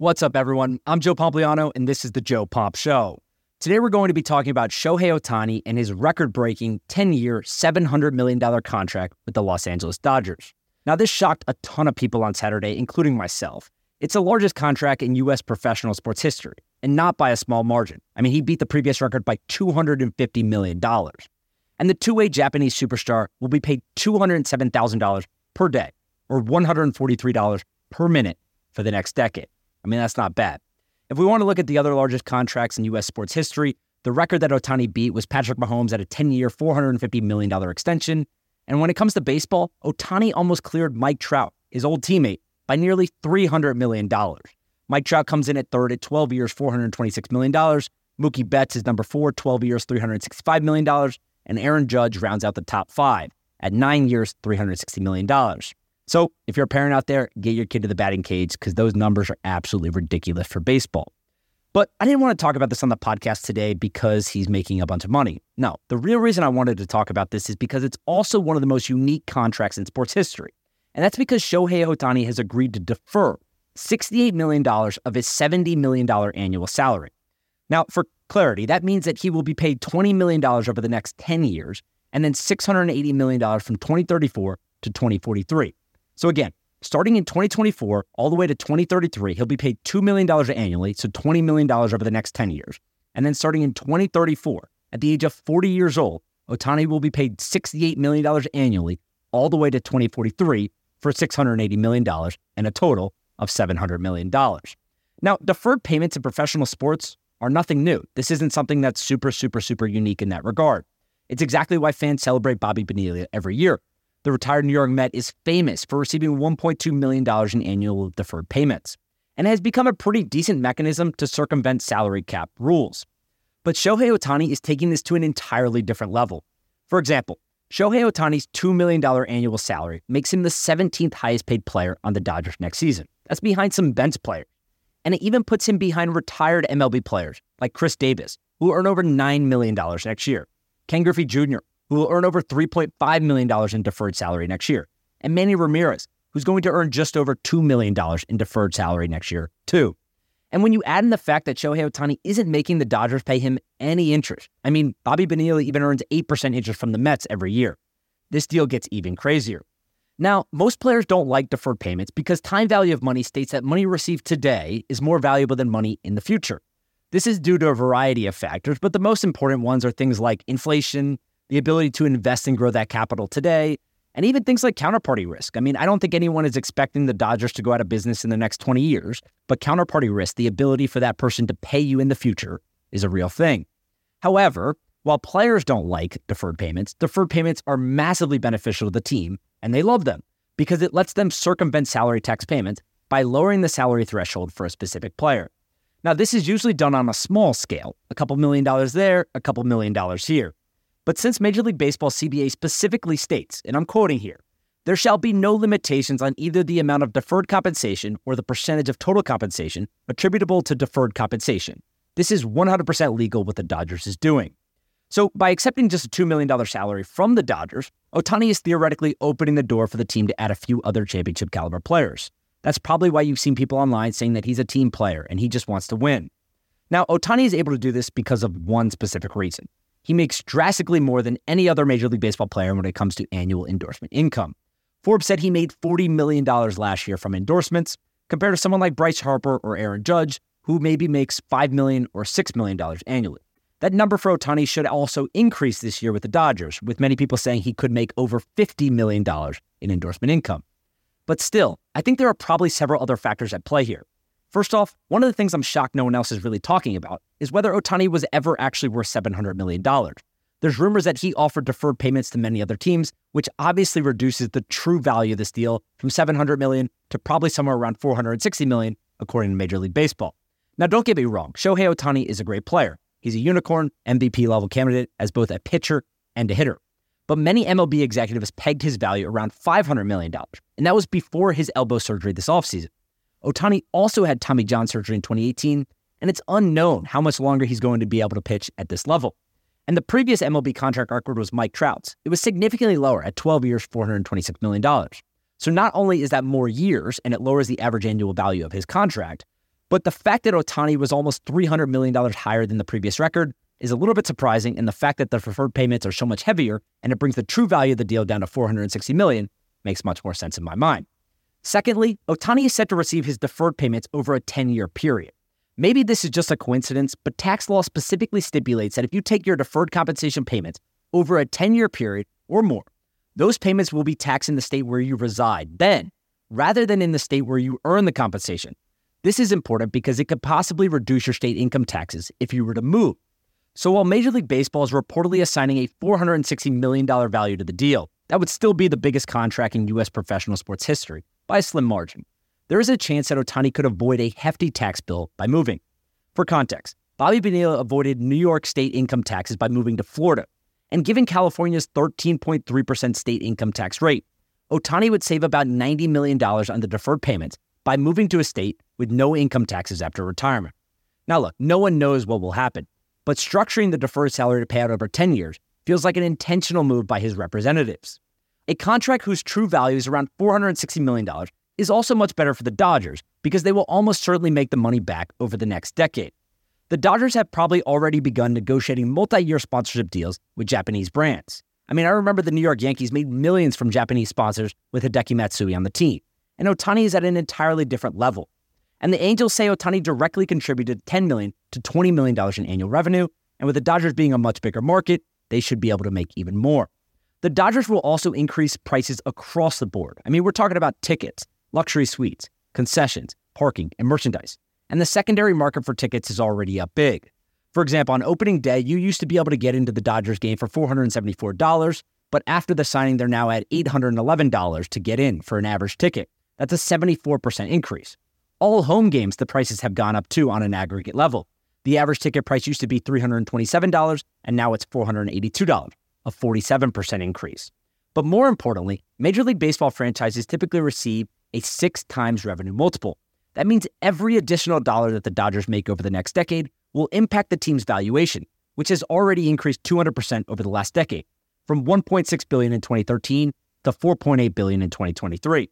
What's up, everyone? I'm Joe Pompliano, and this is the Joe Pomp Show. Today, we're going to be talking about Shohei Ohtani and his record breaking 10 year, $700 million contract with the Los Angeles Dodgers. Now, this shocked a ton of people on Saturday, including myself. It's the largest contract in U.S. professional sports history, and not by a small margin. I mean, he beat the previous record by $250 million. And the two way Japanese superstar will be paid $207,000 per day, or $143 per minute for the next decade. I mean, that's not bad. If we want to look at the other largest contracts in U.S. sports history, the record that Ohtani beat was Patrick Mahomes at a 10 year, $450 million extension. And when it comes to baseball, Ohtani almost cleared Mike Trout, his old teammate, by nearly $300 million. Mike Trout comes in at third at 12 years, $426 million. Mookie Betts is number four, 12 years, $365 million. And Aaron Judge rounds out the top five at nine years, $360 million. So if you're a parent out there, get your kid to the batting cage because those numbers are absolutely ridiculous for baseball. But I didn't want to talk about this on the podcast today because he's making a bunch of money. No, the real reason I wanted to talk about this is because it's also one of the most unique contracts in sports history. And that's because Shohei Ohtani has agreed to defer $68 million of his $70 million annual salary. Now, for clarity, that means that he will be paid $20 million over the next 10 years and then $680 million from 2034 to 2043. So, again, starting in 2024 all the way to 2033, he'll be paid $2 million annually, so $20 million over the next 10 years. And then starting in 2034, at the age of 40 years old, Ohtani will be paid $68 million annually all the way to 2043 for $680 million and a total of $700 million. Now, deferred payments in professional sports are nothing new. This isn't something that's super, super, super unique in that regard. It's exactly why fans celebrate Bobby Bonilla every year. The retired New York Met is famous for receiving $1.2 million in annual deferred payments and has become a pretty decent mechanism to circumvent salary cap rules. But Shohei Ohtani is taking this to an entirely different level. For example, Shohei Ohtani's $2 million annual salary makes him the 17th highest paid player on the Dodgers next season. That's behind some bench players. And it even puts him behind retired MLB players like Chris Davis, who earn over $9 million next year, Ken Griffey Jr., who will earn over $3.5 million in deferred salary next year, and Manny Ramirez, who's going to earn just over $2 million in deferred salary next year, too. And when you add in the fact that Shohei Ohtani isn't making the Dodgers pay him any interest, I mean, Bobby Bonilla even earns 8% interest from the Mets every year. This deal gets even crazier. Now, most players don't like deferred payments because time value of money states that money received today is more valuable than money in the future. This is due to a variety of factors, but the most important ones are things like inflation, the ability to invest and grow that capital today, and even things like counterparty risk. I mean, I don't think anyone is expecting the Dodgers to go out of business in the next 20 years, but counterparty risk, the ability for that person to pay you in the future, is a real thing. However, while players don't like deferred payments, deferred payments are massively beneficial to the team, and they love them because it lets them circumvent salary tax payments by lowering the salary threshold for a specific player. Now, this is usually done on a small scale, a couple million dollars there, a couple million dollars here. But since Major League Baseball CBA specifically states, and I'm quoting here, there shall be no limitations on either the amount of deferred compensation or the percentage of total compensation attributable to deferred compensation. This is 100% legal what the Dodgers is doing. So, by accepting just a $2 million salary from the Dodgers, Ohtani is theoretically opening the door for the team to add a few other championship caliber players. That's probably why you've seen people online saying that he's a team player and he just wants to win. Now, Ohtani is able to do this because of one specific reason. He makes drastically more than any other Major League Baseball player when it comes to annual endorsement income. Forbes said he made $40 million last year from endorsements, compared to someone like Bryce Harper or Aaron Judge, who maybe makes 5 million or $6 million annually. That number for Ohtani should also increase this year with the Dodgers, with many people saying he could make over $50 million in endorsement income. But still, I think there are probably several other factors at play here. First off, one of the things I'm shocked no one else is really talking about is whether Ohtani was ever actually worth $700 million. There's rumors that he offered deferred payments to many other teams, which obviously reduces the true value of this deal from 700 million to probably somewhere around 460 million, according to Major League Baseball. Now, don't get me wrong, Shohei Ohtani is a great player. He's a unicorn, MVP level candidate as both a pitcher and a hitter. But many MLB executives pegged his value around $500 million, and that was before his elbow surgery this offseason. Ohtani also had Tommy John surgery in 2018, and it's unknown how much longer he's going to be able to pitch at this level. And the previous MLB contract record was Mike Trout's. It was significantly lower at 12 years, $426 million. So not only is that more years and it lowers the average annual value of his contract, But the fact that Ohtani was almost $300 million higher than the previous record is a little bit surprising, and the fact that the deferred payments are so much heavier and it brings the true value of the deal down to 460 million makes much more sense in my mind. Secondly, Ohtani is set to receive his deferred payments over a 10-year period. Maybe this is just a coincidence, but tax law specifically stipulates that if you take your deferred compensation payments over a 10-year period or more, those payments will be taxed in the state where you reside then, rather than in the state where you earn the compensation. This is important because it could possibly reduce your state income taxes if you were to move. So while Major League Baseball is reportedly assigning a $460 million value to the deal, that would still be the biggest contract in U.S. professional sports history by a slim margin. There is a chance that Ohtani could avoid a hefty tax bill by moving. For context, Bobby Bonilla avoided New York state income taxes by moving to Florida. And given California's 13.3% state income tax rate, Ohtani would save about $90 million on the deferred payments by moving to a state with no income taxes after retirement. Now, look, no one knows what will happen, but structuring the deferred salary to pay out over 10 years feels like an intentional move by his representatives. A contract whose true value is around $460 million is also much better for the Dodgers because they will almost certainly make the money back over the next decade. The Dodgers have probably already begun negotiating multi year sponsorship deals with Japanese brands. I mean, I remember the New York Yankees made millions from Japanese sponsors with Hideki Matsui on the team, and Ohtani is at an entirely different level. And the Angels say Ohtani directly contributed $10 million to $20 million in annual revenue, and with the Dodgers being a much bigger market, they should be able to make even more. The Dodgers will also increase prices across the board. I mean, we're talking about tickets, luxury suites, concessions, parking, and merchandise. And the secondary market for tickets is already up big. For example, on opening day, you used to be able to get into the Dodgers game for $474, but after the signing, they're now at $811 to get in for an average ticket. That's a 74% increase. All home games, the prices have gone up too on an aggregate level. The average ticket price used to be $327, and now it's $482, a 47% increase. But more importantly, Major League Baseball franchises typically receive a six times revenue multiple. That means every additional dollar that the Dodgers make over the next decade will impact the team's valuation, which has already increased 200% over the last decade, from 1.6 billion in 2013 to 4.8 billion in 2023.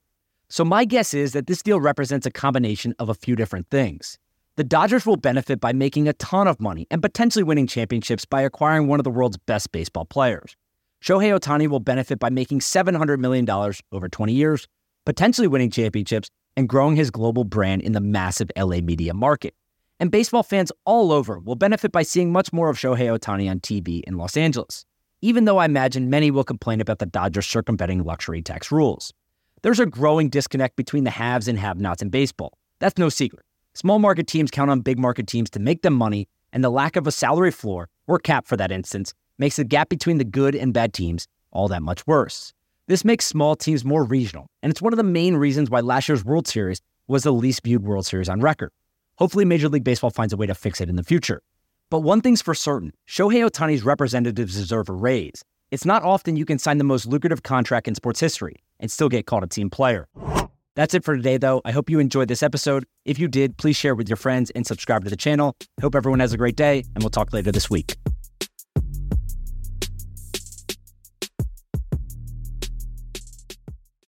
So my guess is that this deal represents a combination of a few different things. The Dodgers will benefit by making a ton of money and potentially winning championships by acquiring one of the world's best baseball players. Shohei Ohtani will benefit by making $700 million over 20 years, potentially winning championships, and growing his global brand in the massive LA media market. And baseball fans all over will benefit by seeing much more of Shohei Ohtani on TV in Los Angeles, even though I imagine many will complain about the Dodgers circumventing luxury tax rules. There's a growing disconnect between the haves and have nots in baseball. That's no secret. Small market teams count on big market teams to make them money, and the lack of a salary floor, or cap for that instance, makes the gap between the good and bad teams all that much worse. This makes small teams more regional, and it's one of the main reasons why last year's World Series was the least viewed World Series on record. Hopefully, Major League Baseball finds a way to fix it in the future. But one thing's for certain Shohei Ohtani's representatives deserve a raise. It's not often you can sign the most lucrative contract in sports history and still get called a team player. That's it for today, though. I hope you enjoyed this episode. If you did, please share with your friends and subscribe to the channel. Hope everyone has a great day, and we'll talk later this week.